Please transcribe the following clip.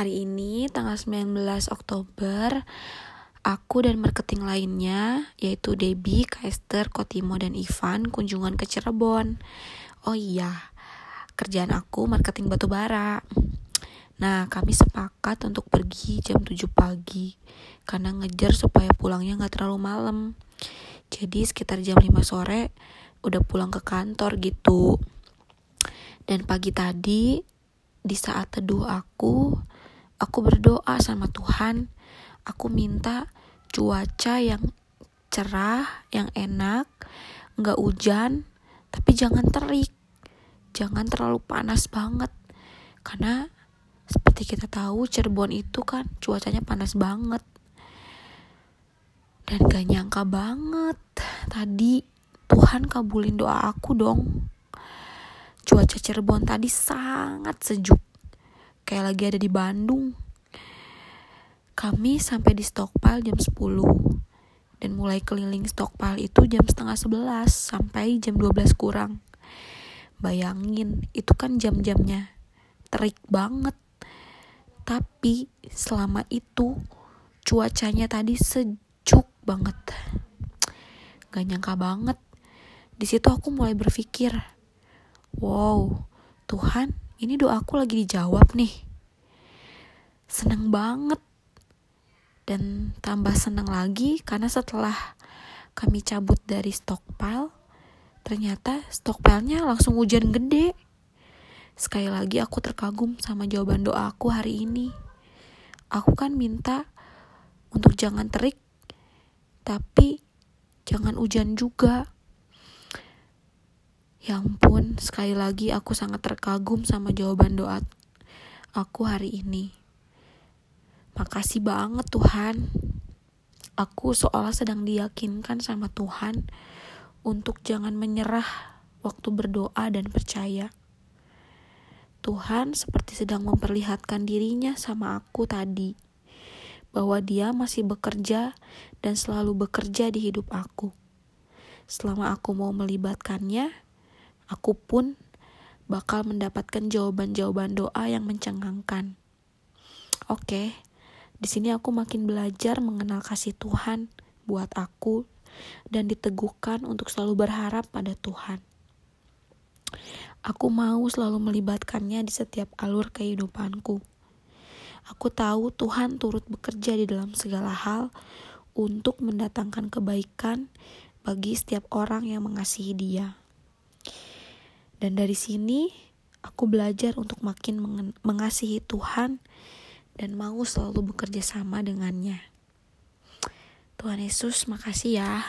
Hari ini tanggal 19 Oktober, aku dan marketing lainnya yaitu Debbie, Kaister, Kotimo, dan Ivan kunjungan ke Cirebon. Oh iya, kerjaan aku marketing batubara. Nah, kami sepakat untuk pergi jam 7 pagi karena ngejar supaya pulangnya nggak terlalu malam. Jadi sekitar jam 5 sore udah pulang ke kantor gitu. Dan pagi tadi di saat teduh aku, aku berdoa sama Tuhan, aku minta cuaca yang cerah, yang enak, nggak hujan, tapi jangan terik, jangan terlalu panas banget, karena seperti kita tahu Cirebon itu kan cuacanya panas banget. Dan gak nyangka banget. Tadi Tuhan kabulin doa aku dong. Cuaca Cirebon tadi sangat sejuk kayak lagi ada di Bandung. Kami sampai di Stokpal jam 10 dan mulai keliling Stokpal itu jam setengah 11 sampai jam 12 kurang. Bayangin, itu kan jam-jamnya terik banget. Tapi selama itu cuacanya tadi sejuk banget. Gak nyangka banget. Di situ aku mulai berpikir, wow, Tuhan ini doaku lagi dijawab nih. Seneng banget. Dan tambah seneng lagi karena setelah kami cabut dari stockpile, ternyata stockpile-nya langsung hujan gede. Sekali lagi aku terkagum sama jawaban doaku hari ini. Aku kan minta untuk jangan terik, tapi jangan hujan juga. Ya ampun, sekali lagi aku sangat terkagum sama jawaban doa aku hari ini. Makasih banget Tuhan. Aku seolah sedang diyakinkan sama Tuhan untuk jangan menyerah waktu berdoa dan percaya. Tuhan seperti sedang memperlihatkan dirinya sama aku tadi, bahwa Dia masih bekerja dan selalu bekerja di hidup aku. Selama aku mau melibatkannya, aku pun bakal mendapatkan jawaban-jawaban doa yang mencengangkan. Oke, di sini aku makin belajar mengenal kasih Tuhan buat aku dan diteguhkan untuk selalu berharap pada Tuhan. Aku mau selalu melibatkannya di setiap alur kehidupanku. Aku tahu Tuhan turut bekerja di dalam segala hal untuk mendatangkan kebaikan bagi setiap orang yang mengasihi Dia. Dan dari sini aku belajar untuk makin mengasihi Tuhan dan mau selalu bekerja sama dengannya. Tuhan Yesus, makasih ya.